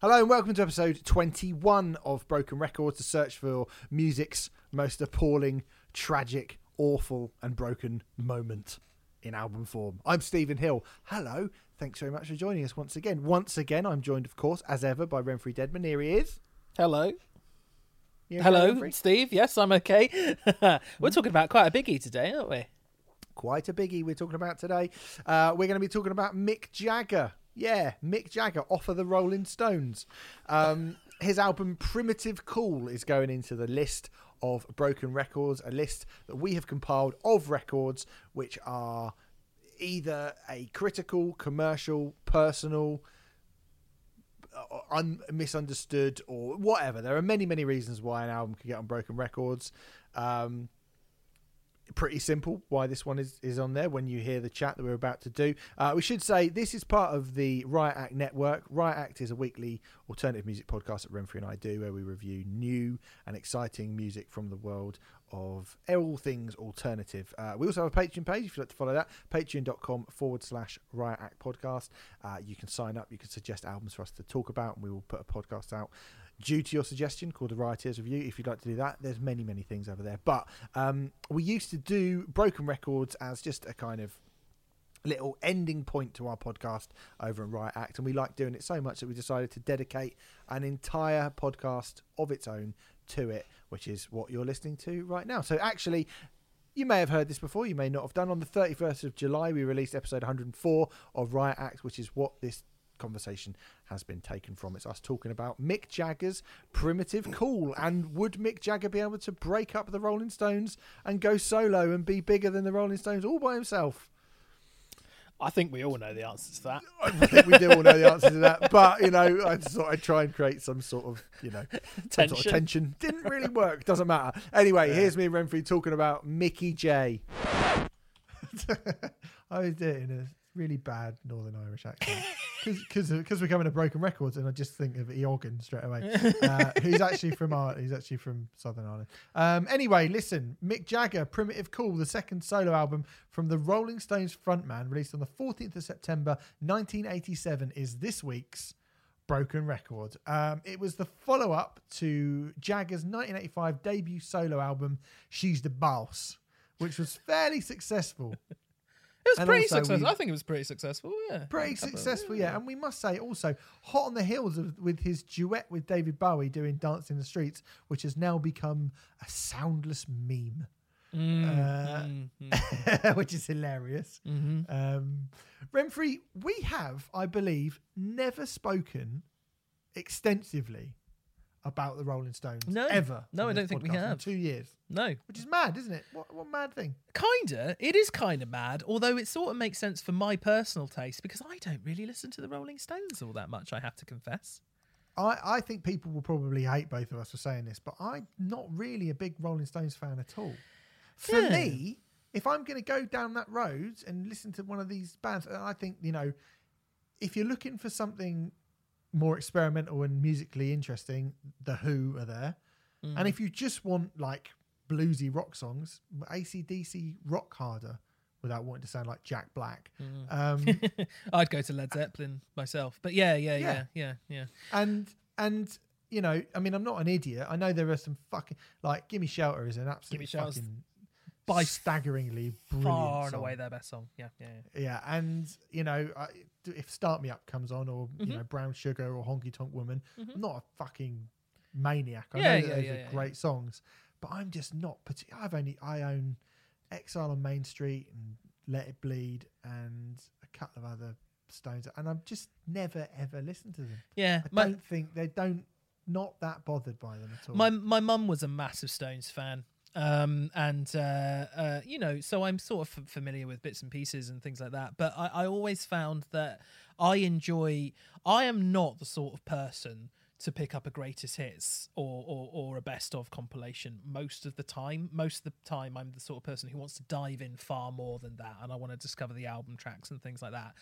Hello and welcome to episode 21 of Broken Records, the search for music's most appalling, tragic, awful, and broken moment in album form. I'm Stephen Hill. Hello, thanks very much for joining us once again. Once again, I'm joined, of course, as ever, by Renfrey Deadman. Here he is. Hello. Okay, Hello, Renfrey? Steve. Yes, I'm okay. We're talking about quite a biggie today, aren't we? Quite a biggie we're talking about today. Uh, we're going to be talking about Mick Jagger. Yeah, Mick Jagger off of the Rolling Stones. Um, his album Primitive Cool is going into the list of broken records, a list that we have compiled of records which are either a critical, commercial, personal, un- misunderstood, or whatever. There are many, many reasons why an album could get on broken records. Um, pretty simple why this one is, is on there when you hear the chat that we're about to do. Uh, we should say this is part of the Riot Act network. Riot Act is a weekly alternative music podcast that Renfrey and I do where we review new and exciting music from the world of all things alternative. Uh, we also have a Patreon page if you'd like to follow that. Patreon.com forward slash Riot Act podcast. Uh, you can sign up, you can suggest albums for us to talk about, and we will put a podcast out due to your suggestion called the Rioters Review. If you'd like to do that, there's many, many things over there. But um, we used to do Broken Records as just a kind of little ending point to our podcast over at Riot Act, and we like doing it so much that we decided to dedicate an entire podcast of its own to it, which is what you're listening to right now. So actually. You may have heard this before, you may not have done. On the 31st of July, we released episode 104 of Riot Act, which is what this conversation has been taken from. It's us talking about Mick Jagger's primitive cool. And would Mick Jagger be able to break up the Rolling Stones and go solo and be bigger than the Rolling Stones all by himself? I think we all know the answers to that. I think we do all know the answer to that. But, you know, I just thought I'd try and create some sort of, you know, some sort of Tension. tension. Didn't really work. Doesn't matter. Anyway, here's me and Renfrey talking about Mickey J. I was doing a really bad Northern Irish accent because because we're coming to Broken Records, and I just think of Eoghan straight away. Uh, who's actually from Ar- He's actually from Southern Ireland. Um, anyway, listen, Mick Jagger, Primitive Cool, the second solo album from the Rolling Stones frontman, released on the 14th of September 1987, is this week's Broken Record. Um, it was the follow up to Jagger's 1985 debut solo album, She's the Boss, which was fairly successful. It was And pretty successful. I think it was pretty successful. Yeah, Pretty of- successful, yeah. And we must say also, hot on the heels of with his duet with David Bowie doing Dance in the Streets, which has now become a soundless meme, Mm, Uh, mm, mm. which is hilarious. Mhm. Um, Renfrey, we have, I believe, never spoken extensively about the Rolling Stones. No. ever. No, I don't think we have. two years, No, which is mad, isn't it? What, what mad thing? kinda. It is kind of mad, although it sort of makes sense for my personal taste because I don't really listen to the Rolling Stones all that much. I have to confess. I, I think people will probably hate both of us for saying this, but I'm not really a big Rolling Stones fan at all. For Yeah. me, if I'm going to go down that road and listen to one of these bands, I think, you know, if you're looking for something more experimental and musically interesting, The Who are there. Mm. And if you just want like bluesy rock songs, ACDC rock harder without wanting to sound like Jack Black. Mm. Um, I'd go to Led Zeppelin myself, but yeah, yeah, yeah, Yeah. yeah, yeah. and and you know, I mean, I'm not an idiot. I know there are some fucking like "Give Me Shelter" is an absolute fucking by staggeringly brilliant Far and song. away their best song. Yeah, yeah, yeah. Yeah, and you know, I, if "Start Me Up" comes on, or Mhm. you know, "Brown Sugar" or "Honky Tonk Woman," Mhm. I'm not a fucking maniac. I Yeah, know yeah, those yeah, are yeah, great songs, but I'm just not. Partic- I've only I own "Exile on Main Street" and "Let It Bleed" and a couple of other Stones, and I've just never ever listened to them. Yeah, I my don't think they don't not that bothered by them at all. my my mum was a massive Stones fan. Um, and uh, uh, you know, so I'm sort of f- familiar with bits and pieces and things like that. But I, I always found that I enjoy. I am not the sort of person to pick up a greatest hits or, or or a best of compilation most of the time. Most of the time, I'm the sort of person who wants to dive in far more than that, and I want to discover the album tracks and things like that.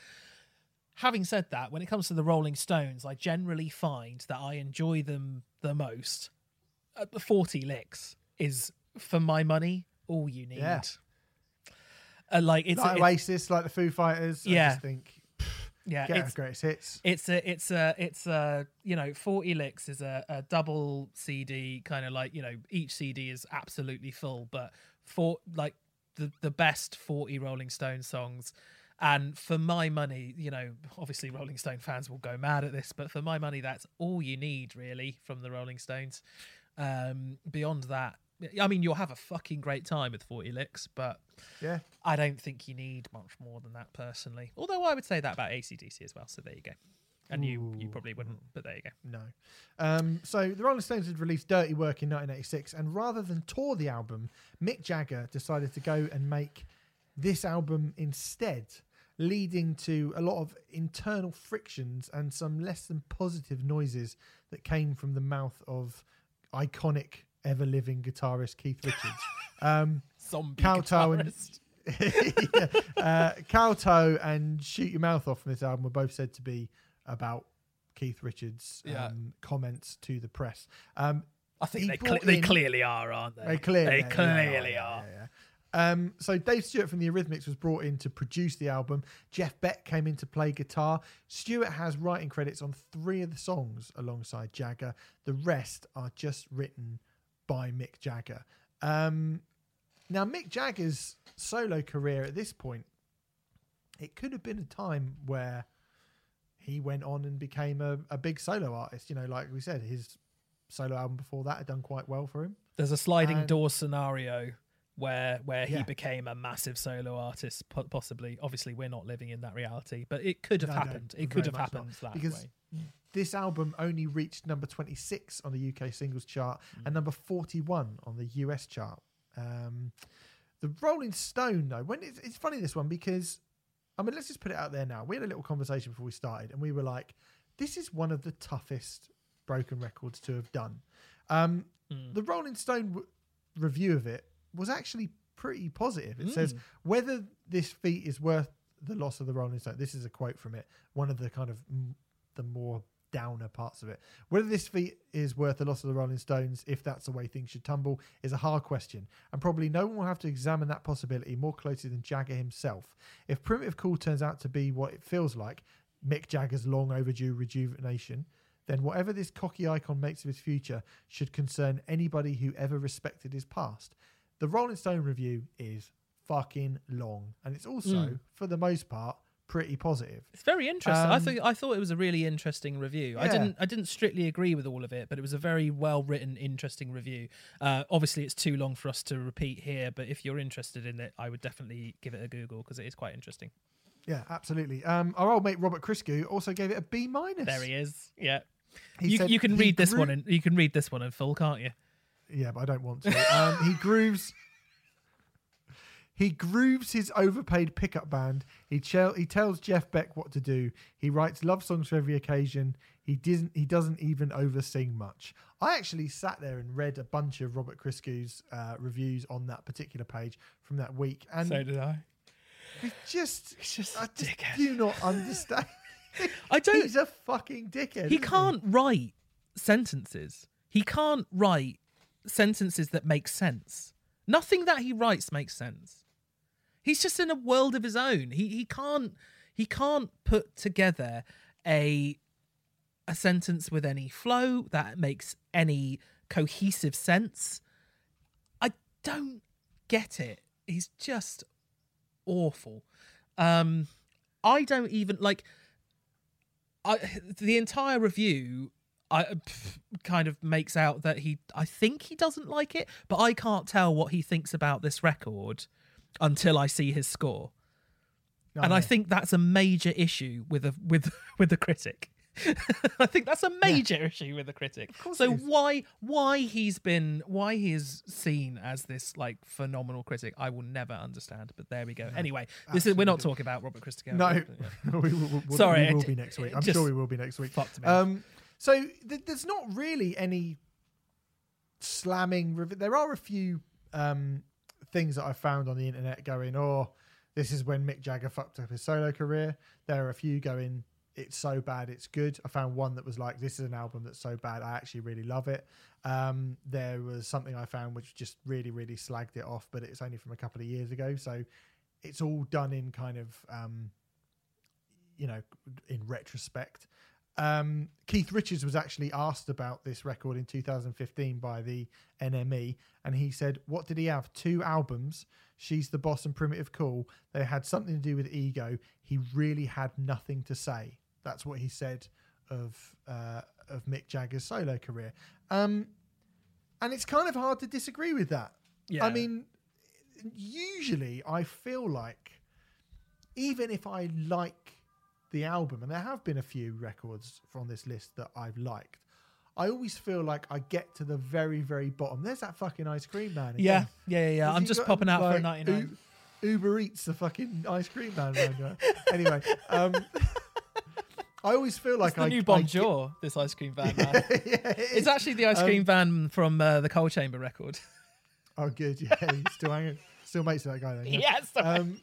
Having said that, when it comes to the Rolling Stones, I generally find that I enjoy them the most. Uh, 40 licks is, for my money, all you need. Yeah. Uh, like it's like it- Oasis, like the Foo Fighters. I Yeah. just think yeah, get it's, greatest hits. it's a it's a it's a you know 40 licks is a, a double cd kind of like you know each cd is absolutely full but for like the the best 40 rolling stone songs and for my money you know obviously rolling stone fans will go mad at this but for my money that's all you need really from the rolling stones um beyond that i mean you'll have a fucking great time with 40 licks but Yeah. I don't think you need much more than that personally. Although I would say that about ACDC as well. So there you go. And you you probably wouldn't, but there you go. No. Um, so the Rolling Stones had released Dirty Work in 1986, and rather than tour the album, Mick Jagger decided to go and make this album instead, leading to a lot of internal frictions and some less than positive noises that came from the mouth of iconic ever living guitarist Keith Richards. Um, Zombie Kowtow and- guitarist. yeah. uh, Kowtow and Shoot Your Mouth Off from this album were both said to be about Keith Richards' um, Yeah. comments to the press. Um, I think he they cle- they in- callely are, aren't they? they clearly, they yeah, clearly are. Um, so Dave Stewart from the Eurythmics was brought in to produce the album. Jeff Beck came in to play guitar. Stewart has writing credits on three of the songs alongside Jagger. The rest are just written by Mick Jagger. Um, now, Mick Jagger's solo career at this point, it could have been a time where he went on and became a, a big solo artist. You know, like we said, his solo album before that had done quite well for him. There's a sliding And- door scenario where where he Yeah. became a massive solo artist, possibly. Obviously, we're not living in that reality, but it could have No, no, happened. very it could have much not. happened that because way. this album only reached number 26 on the UK singles chart and number 41 on the US chart. Um, the Rolling Stone, though, when it's, it's funny this one because I mean, let's just put it out there now. We had a little conversation before we started, and we were like, "This is one of the toughest broken records to have done." Um, The Rolling Stone w- review of it was actually pretty positive. It says whether this feat is worth the loss of the Rolling Stone. This is a quote from it. One of the kind of mm, the more downer parts of it. Whether this feat is worth the loss of the Rolling Stones, if that's the way things should tumble, is a hard question, and probably no one will have to examine that possibility more closely than Jagger himself. If Primitive Cool turns out to be what it feels like, Mick Jagger's long overdue rejuvenation, then whatever this cocky icon makes of his future should concern anybody who ever respected his past. The Rolling Stone review is fucking long, and it's also, for the most part, pretty positive. It's very interesting. I Um, thought I thought it was a really interesting review. I didn't I didn't strictly agree with all of it, but it was a very well written, interesting review. Uh, obviously, it's too long for us to repeat here, but if you're interested in it, I would definitely give it a Google because it is quite interesting. Yeah, absolutely. Um, our old mate Robert Christgau also gave it a B minus. There he is. Yeah. He you, you can read this grew- one in you can read this one in full, can't you? Yeah, but I don't want to. Um, he grooves. He grooves his overpaid pickup band. He chel- he tells Jeff Beck what to do. He writes love songs for every occasion. He doesn't he doesn't even oversing much. I actually sat there and read a bunch of Robert Christgau's uh, reviews on that particular page from that week, and so did I. it's just He's just a I just dickhead. do not understand. I don't. He's a fucking dickhead. he can't write sentences. He can't write sentences that make sense. Nothing that he writes makes sense. He's just in a world of his own. He he can't he can't put together a a sentence with any flow that makes any cohesive sense. I don't get it. He's just awful. Um I don't even like I the entire review I pff, kind of makes out that he I think he doesn't like it, but I can't tell what he thinks about this record until I see his score. he? and I think that's a major issue with a with with the critic I think that's a major issue with the critic. So why why he's been why he is seen as this like phenomenal critic, I will never understand. But there we go. Anyway, this is we're not talking about Robert Christgau. No, Yeah. we, will- we'll, Sorry, we will be next week. I'm sure we will be next week. fucked me. Um, so th- there's not really any slamming. rev- There are a few um, things that I found on the internet going, "Oh, this is when Mick Jagger fucked up his solo career." There are a few going, "It's so bad, it's good." I found one that was like, "This is an album that's so bad, I actually really love it." Um, there was something I found which just really, really slagged it off, but it's only from a couple of years ago, so it's all done in kind of um, you know, in retrospect. Um, Keith Richards was actually asked about this record in 2015 by the NME, and he said, "What did he have? Two albums. She's the Boss and Primitive Cool. They had something to do with ego. He really had nothing to say." That's what he said of uh, of Mick Jagger's solo career, um, and it's kind of hard to disagree with that. Yeah. I mean, usually I feel like even if I like the album, and there have been a few records from this list that I've liked, I always feel like I get to the very, very bottom. There's that fucking ice cream man. yeah, again. yeah, yeah, yeah. I'm just popping out for a like, 99. U- Uber Eats the fucking ice cream man. anyway, um, I always feel like It's the I new I Bonjour, this ice cream van. Man. yeah, it is. It's actually the ice cream van from uh, the Coal Chamber record. Oh, good. Yeah, he's still hanging. Still mates with that guy then. Yeah. Yes. Um,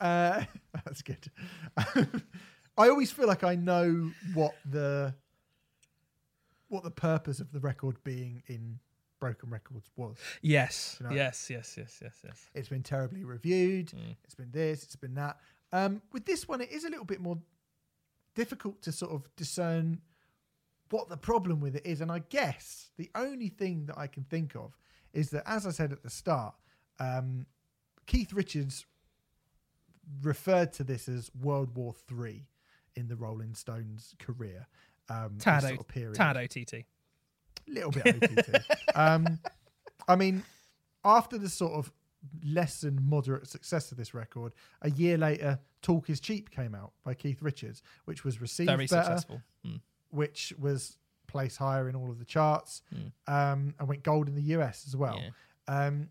uh, that's good. I always feel like I know what the what the purpose of the record being in Broken Records was. yes, You know? yes, yes, yes, yes, yes. It's been terribly reviewed. It's been this. It's been that. Um, with this one, it is a little bit more difficult to sort of discern what the problem with it is. And I guess the only thing that I can think of is that, as I said at the start, um, Keith Richards referred to this as World War Three in the Rolling Stones' career. Um, Tad, sort of period Tad OTT. little bit OTT. um, I mean, after the sort of less than moderate success of this record, a year later, "Talk Is Cheap" came out by Keith Richards, which was received Very better, successful. Mm. which was placed higher in all of the charts, um, and went gold in the US as well. Yeah. Um,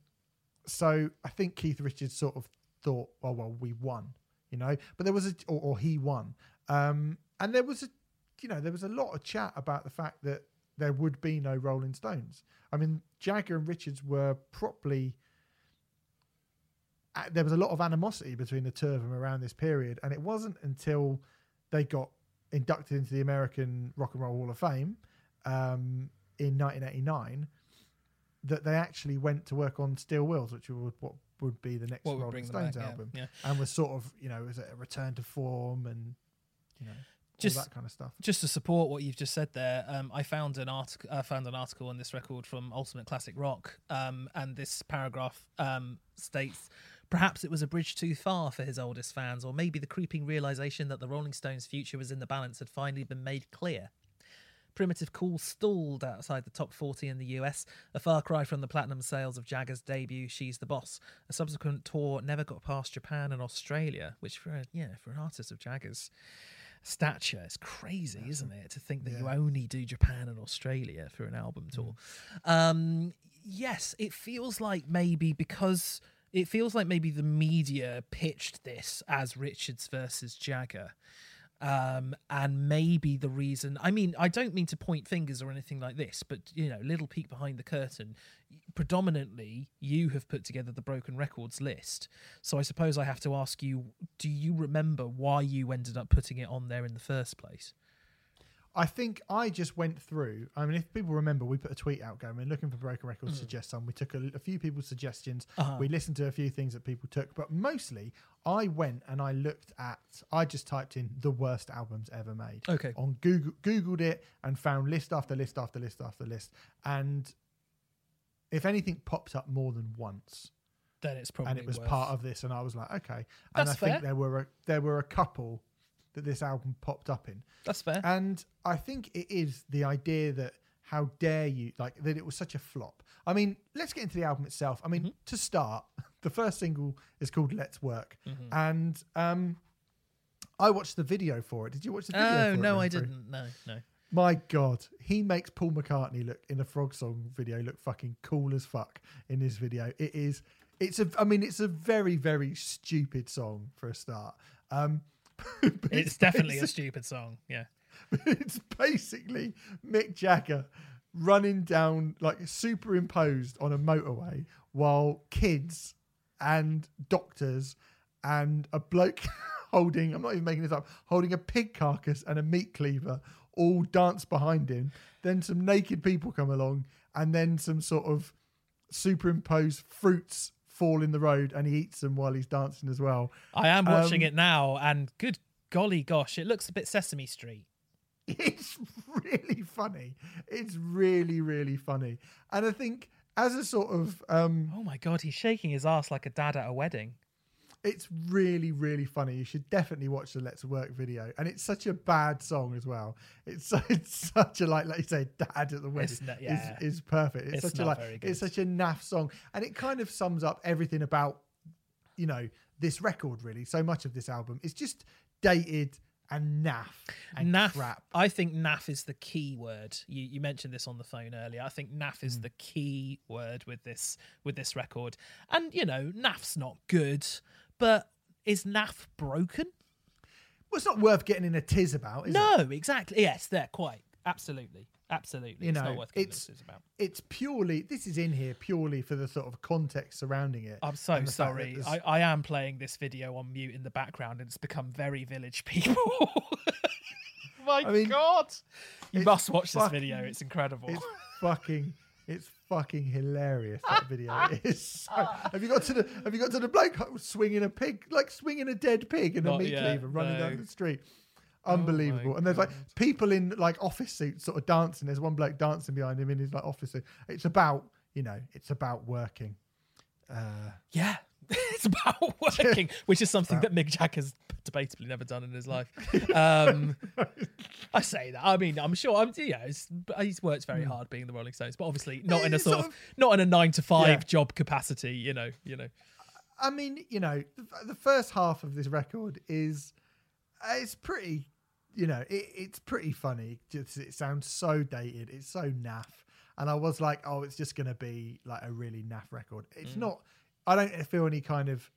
so I think Keith Richards sort of thought, "Oh well, we won," you know. But there was a, or, or he won, um, and there was a, you know, there was a lot of chat about the fact that there would be no Rolling Stones. I mean, Jagger and Richards were properly. uh, There was a lot of animosity between the two of them around this period, and it wasn't until they got inducted into the American Rock and Roll Hall of Fame um, in 1989 that they actually went to work on Steel Wheels, which would what would be the next Rolling Stones back, yeah, album, yeah. and was sort of you know was it a return to form and you know Just- that kind of stuff. just to support what you've just said there, um, I found an article. I found an article on this record from Ultimate Classic Rock, um, and this paragraph um, states. Perhaps it was a bridge too far for his oldest fans, or maybe the creeping realization that the Rolling Stones' future was in the balance had finally been made clear. Primitive Cool stalled outside the top 40 in the US, a far cry from the platinum sales of Jagger's debut She's the Boss. A subsequent tour never got past Japan and Australia, which for a, yeah, for an artist of Jagger's stature is crazy, isn't it? To think that you only do Japan and Australia for an album tour. Um, yes, it feels like maybe because it feels like maybe the media pitched this as Richards versus Jagger. Um, and maybe the reason, I mean, I don't mean to point fingers or anything like this, but you know, little peek behind the curtain. Predominantly, you have put together the Broken Records list. So I suppose I have to ask you do you remember why you ended up putting it on there in the first place? I think I just went through. I mean, if people remember, we put a tweet out going, we're looking for Broken Mm. Records, suggest some. We took a, a few people's suggestions. Uh-huh. We listened to a few things that people took, but mostly I went and I looked at, I just typed in the worst albums ever made. Okay. On Google, Googled it and found list after list after list after list. And if anything popped up more than once, Then it's probably and it was worth- part of this, and I was like, okay. And That's I fair. think there were a, there were a couple that this album popped up in. That's fair. And I think it is the idea that how dare you like that it was such a flop. I mean, let's get into the album itself. I mean, Mm-hmm. to start, the first single is called "Let's Work," Mm-hmm. and um, I watched the video for it. Did you watch the video? Oh no, I didn't. No, no. My God, he makes Paul McCartney look in the Frog Song video look fucking cool as fuck in this video. It is. It's a. I mean, it's a very very stupid song for a start. Um, but It's definitely a stupid song. Yeah. it's basically Mick Jagger running down like superimposed on a motorway while kids and doctors and a bloke holding I'm not even making this up holding a pig carcass and a meat cleaver all dance behind him then some naked people come along and then some sort of superimposed fruits fall in the road and he eats them while he's dancing as well I am watching Um, it now, and good golly gosh, it looks a bit Sesame Street. it's really funny. It's really, really funny. And I think as a sort of um Oh my god, he's shaking his ass like a dad at a wedding. It's really, really funny. You should definitely watch the Let's Work video. And it's such a bad song as well. It's so- it's such a like like you say, dad at the wedding It's not- yeah. is, is perfect. It's, It's such a like it's such a naff song. And it kind of sums up everything about, you know, this record really. So much of this album. It's just dated and naff and naff. crap. I think naff is the key word. You, you mentioned this on the phone earlier. I think naff is Hmm. the key word with this with this record. And you know, naff's not good, but is naff broken? Well, it's not worth getting in a tiz about, is it? No, exactly. Yes, there, quite. Absolutely. Absolutely. You it's know, not worth getting it's- this about. it's purely this is in here purely for the sort of context surrounding it. I'm so and the fact sorry. I, I am playing this video on mute in the background and it's become very village people. My I mean, god. You it's must watch this fucking- video. It's incredible. it's fucking it's fucking hilarious that video. Is so, have you got to the have you got to the bloke swinging a pig like swinging a dead pig in a meat yet, cleaver running no. down the street? Unbelievable. and there's like people in like office suits sort of dancing. There's one bloke dancing behind him in his like office suit. It's about, you know, it's about working. Uh, Yeah, it's about working, which is something that Mick Jagger's debatably never done in his life. Um, I say that. I mean, I'm sure. I'm yeah. He's worked very hard being the Rolling Stones, but obviously not in a sort sort of, of- not in a nine to five Yeah. job capacity. You know. You know. I mean, you know, the, the first half of this record is uh, it's pretty, you know, it, it's pretty funny. Just it sounds so dated. It's so naff, and I was like, oh, it's just gonna be like a really naff record. Mm. It's not. I don't feel any kind of,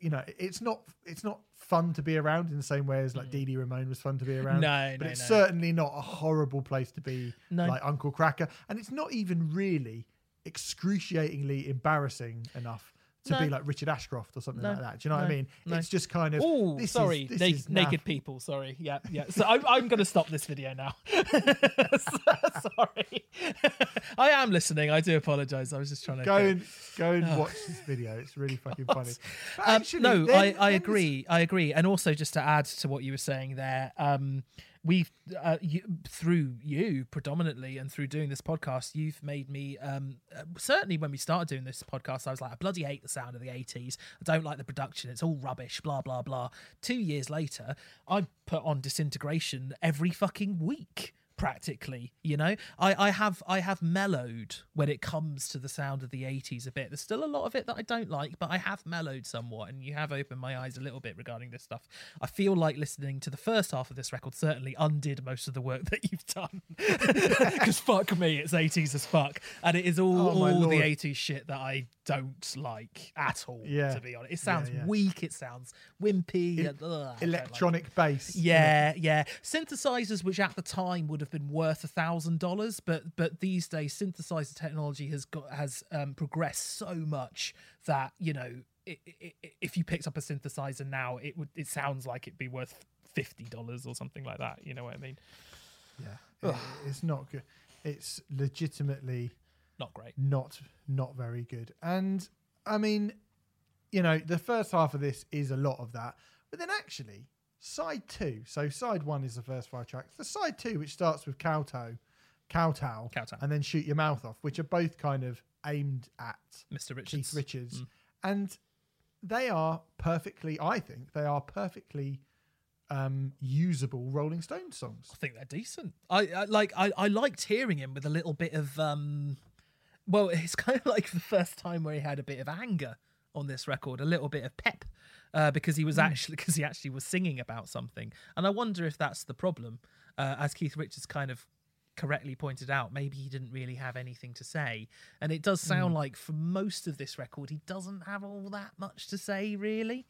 you know, it's not. It's not fun to be around in the same way as like Dee Dee Ramone was fun to be around. Mm. No, but no, it's no. certainly not a horrible place to be, No. like Uncle Kracker, and it's not even really excruciatingly embarrassing enough to No. be like Richard Ashcroft or something No, like that. Do you know what I mean? no. It's just kind of. Oh, this is- sorry, this na- is naked people. Sorry, yeah, yeah. So I'm, I'm going to stop this video now. sorry, I am listening. I do apologise. I was just trying to Go and go and watch this video. It's really fucking funny. But Um, no, then- I, I then agree. I agree. And also, just to add to what you were saying there, um, we've uh, through you predominantly, and through doing this podcast, you've made me. Um, uh, certainly, when we started doing this podcast, I was like, I bloody hate the sound of the '80s. I don't like the production. It's all rubbish. Blah blah blah. Two years later, I put on Disintegration every fucking week practically you know? I i have i have mellowed when it comes to the sound of the 80s a bit. There's still a lot of it that i don't like but i have mellowed somewhat and you have opened my eyes a little bit regarding this stuff. I feel like listening to the first half of this record certainly undid most of the work that you've done. Because fuck me it's 80s as fuck and it is all, Oh, all the 80s shit that i don't like at all Yeah. to be honest it sounds yeah. weak it sounds wimpy and, ugh, don't like electronic bass. Yeah, yeah. Synthesizers, which at the time would have been worth a thousand dollars, but but these days synthesizer technology has got has um, progressed so much that you know i i i if you picked up a synthesizer now, it would it sounds like it'd be worth fifty dollars or something like that. You know what I mean? yeah. It- it's not good. It's legitimately Not great. not not very good. And I mean, you know, the first half of this is a lot of that, but then actually, side two. So side one is the first five tracks. The side two, which starts with Kowtow, Kowtow, Kowtow. and then Shoot Your Mouth Off, which are both kind of aimed at Mr. Richards. Keith Richards, and they are perfectly. I think they are perfectly um usable Rolling Stones songs. I think they're decent. I, I like I, I liked hearing him with a little bit of um well, it's kind of like the first time where he had a bit of anger on this record, a little bit of pep. uh, because he was actually because he actually was singing about something, and I wonder if that's the problem. Uh, as Keith Richards kind of correctly pointed out, maybe he didn't really have anything to say, and it does sound like for most of this record he doesn't have all that much to say really.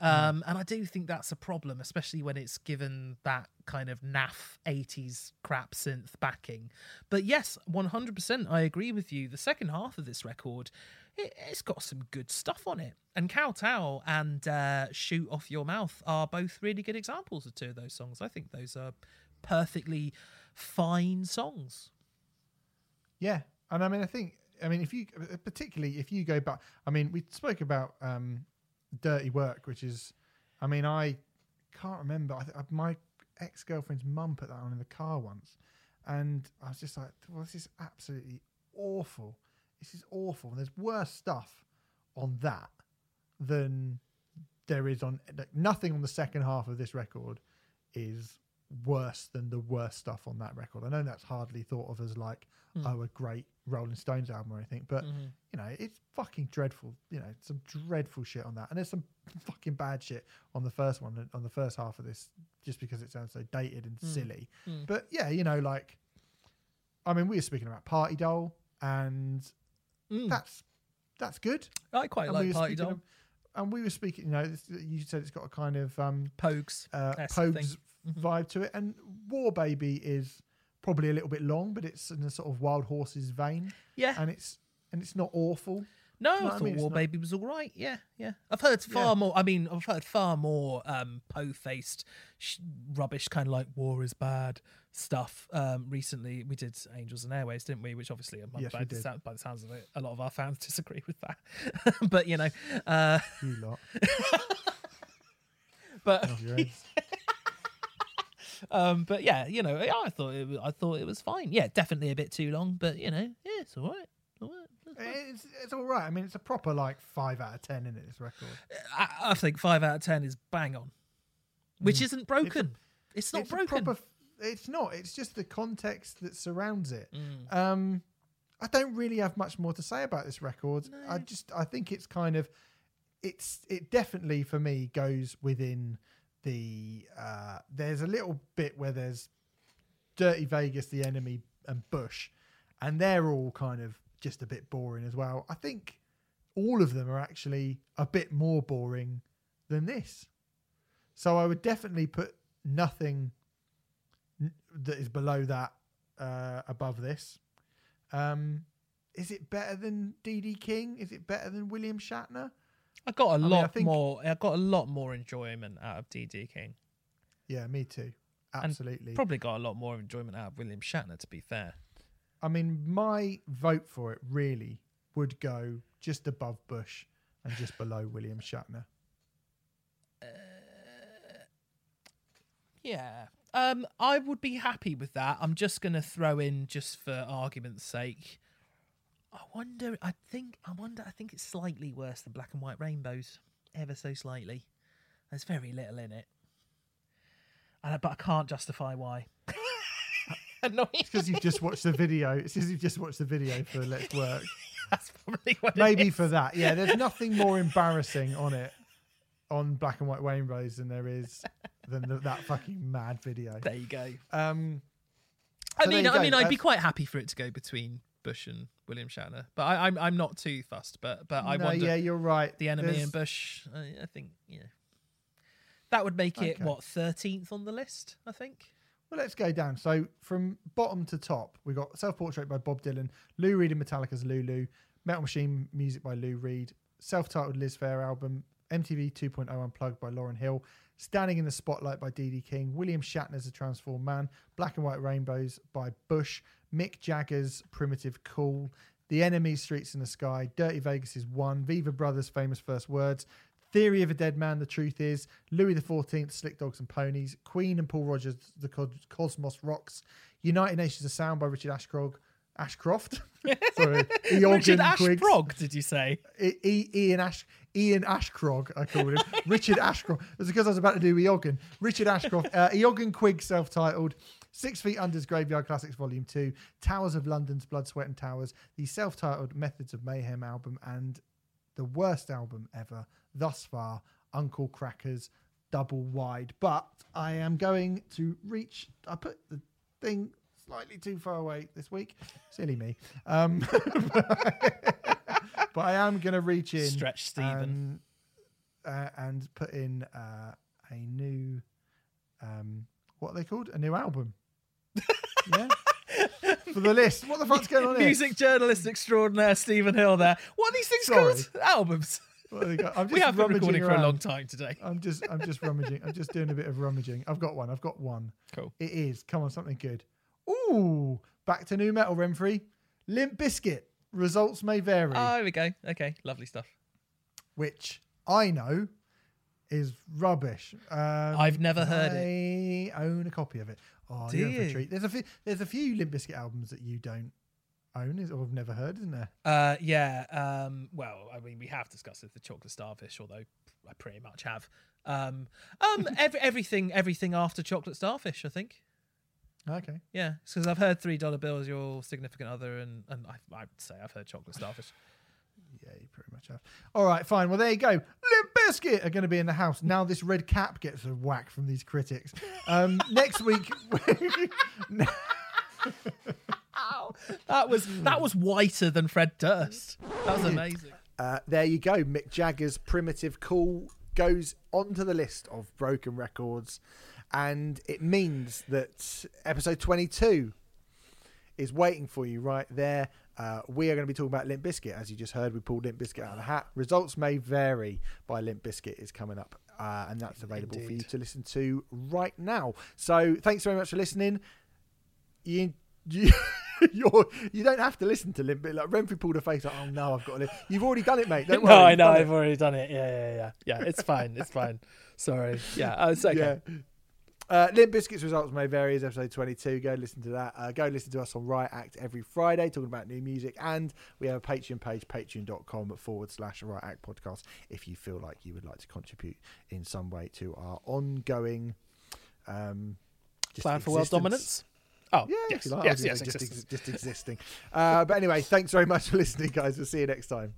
Um, and I do think that's a problem, especially when it's given that kind of naff 80s crap synth backing. But yes, 100%, I agree with you. The second half of this record, it, it's got some good stuff on it. And Kowtow and uh, Shoot Off Your Mouth are both really good examples of two of those songs. I think those are perfectly fine songs. Yeah, and I mean, I think, I mean, if you particularly if you go back, I mean, we spoke about um, "Dirty Work," which is, I mean, I can't remember. I th- my ex girlfriend's mum put that on in the car once, and I was just like, "Well, this is absolutely awful. This is awful." And there's worse stuff on that than there is on like, nothing on the second half of this record is worse than the worst stuff on that record. I know that's hardly thought of as like hmm. oh a great Rolling Stones album or anything, but mm-hmm. you know it's fucking dreadful. You know some dreadful shit on that, and there's some fucking bad shit on the first one on the first half of this, just because it sounds so dated and hmm. silly. Hmm. But yeah, you know like, I mean we were speaking about Party Doll, and that's that's good. I quite And like we Party Doll. of- and we were speaking, you know, this, you said it's got a kind of um, Pogues. uh. Pogues vibe to it, and War Baby is probably a little bit long, but it's in a sort of Wild Horses vein, Yeah. and it's and it's not awful. No, I what I mean? War not- Baby was all right. Yeah, yeah. I've heard far Yeah. more. I mean, I've heard far more um, po-faced sh- rubbish, kind of like "war is bad" stuff. Um, recently, we did Angels and Airways, didn't we? Which obviously, Yes, we by, the sound, by the sounds of it, a lot of our fans disagree with that. but you know, uh, You lot, but off your heads. um, but yeah, you know, I thought it, was- I thought it was fine. Yeah, definitely a bit too long, but you know, yeah, it's all right. All right. It's it's it's all right. I mean, it's a proper like five out of ten in it. This record. I, I think five out of ten is bang on, which isn't broken. It's, not Mm. it's broken. proper. It's not. It's just the context that surrounds it. Mm. Um, I don't really have much more to say about this record. I just I think it's kind of it's it definitely for me goes within the uh there's a little bit where there's Dirty Vegas, the enemy, and Bush, and they're all kind of just a bit boring as well. I think all of them are actually a bit more boring than this. So I would definitely put nothing that is below that uh, above this. Um, is it better than Dee Dee King? Is it better than William Shatner? I got a mean, lot I think- more. I got a lot more enjoyment out of Dee Dee King. Yeah, me too. And Absolutely. Probably got a lot more enjoyment out of William Shatner. To be fair, I mean, my vote for it really would go just above Bush and just below William Shatner. yeah. Um, I would be happy with that. I'm just gonna throw in, just for argument's sake. I wonder. I think. I wonder. I think it's slightly worse than Black and White Rainbows, ever so slightly. There's very little in it, and I, but I can't justify why. Annoying. Because you've just watched the video. It's because you've just watched the video for Let's Work. That's probably what. Maybe is. for that. Yeah, there's nothing more embarrassing on it, on Black and White Rainbows, than there is than the, that fucking mad video. There you go. Um, I So mean, I go. mean, I'd be quite happy for it to go between Bush and William Shatner, but I, I'm I'm not too fussed. But but I no, wonder yeah, you're right. the enemy There's- and Bush. I, I think yeah, that would make it Okay. what thirteenth on the list. I think. Well, let's go down. So from bottom to top, we got Self Portrait by Bob Dylan, Lou Reed and Metallica's Lulu, Metal Machine music by Lou Reed, self titled Liz Phair album, MTV 2.0 Unplugged by Lauryn Hill, Standing in the Spotlight by Dee Dee King, William Shatner's A Transformed Man, Black and White Rainbows by Bush, Mick Jagger's Primitive Cool, The Enemy's Streets in the Sky, Dirty Vegas' is One, Viva Brothers' Famous First Words, Theory of a Dead Man, The Truth Is, Louis XIV, Slick Dogs and Ponies, Queen and Paul Rodgers, The Cosmos Rocks, United Nations of Sound by Richard Ashcroft. Ashcroft? Sorry. Richard. Ashbrog, did you say? Ian Ash Ian Ashcroft, I called him. Richard Ashcroft. It's because I was about to do Eoghan. Richard Ashcroft. Uh, Eoghan Quigg, self-titled. Six Feet Under's Graveyard Classics Volume 2. Towers of London's Blood, Sweat and Towers. The self-titled Methods of Mayhem album. And the worst album ever thus far, Uncle Krackers double wide. But I am going to reach. I put the thing slightly too far away this week. Silly me. Um, but I am going to reach in. Stretch Stephen. And, uh, and put in uh, a new. Um, what are they called? A new album. yeah. For the list. What the fuck's going on here? Music journalist extraordinaire Stephen Hill there. What are these things Sorry. called? Albums. What have they got? I'm We have been rummaging recording for a long time today. I'm just I'm just rummaging. I'm just doing a bit of rummaging. I've got one. I've got one. Cool. It is. Come on, something good. Ooh, back to nu metal, Renfrey. Limp Bizkit. Results may vary, Oh, here we go. Okay, lovely stuff. which I know is rubbish. Um, I've never heard I own a copy of it. Oh, Do you're in a treat. There's a few. There's a few Limp Bizkit albums that you don't own, is or have never heard, isn't there? Uh, yeah. Um, well, I mean, we have discussed it, the chocolate starfish, although I pretty much have. Um, um, every, everything, everything after chocolate starfish, I think. Okay. Yeah, because I've heard three dollar bills, your significant other, and and I, I'd say I've heard chocolate starfish. Yeah, you pretty much have. All right, fine. Well, there you go. Limp Bizkit are going to be in the house. Now this red cap gets a whack from these critics. Um, next week, That was that was whiter than Fred Durst. That was amazing. uh, there you go. Mick Jagger's Primitive Cool goes onto the list of broken records. And it means that episode 22 is waiting for you right there. Uh, we are going to be talking about Limp Bizkit. As you just heard, we pulled Limp Bizkit out of the hat. Results may vary by Limp Bizkit is coming up. Uh, and that's available for you to listen to right now. So thanks very much for listening. You, you, you're, you don't have to listen to Limp Bizkit. Like Renfrey pulled a face like, oh no, I've got to. li-" You've already done it, mate. Don't worry. no, I know. I've already done it. Yeah, yeah, yeah. Yeah, it's fine. It's fine. Sorry. Yeah, uh, it's okay. Yeah. Uh, Limp Bizkit's results may vary is episode 22. Go listen to that. Uh, go listen to us on Riot Act every Friday talking about new music. And we have a Patreon page, patreon.com forward slash Riot Act podcast, if you feel like you would like to contribute in some way to our ongoing um, Plan for world dominance. Oh, Yeah, yes, like. yes, yes, just, existence. just existing. Uh, but anyway, thanks very much for listening, guys. We'll see you next time.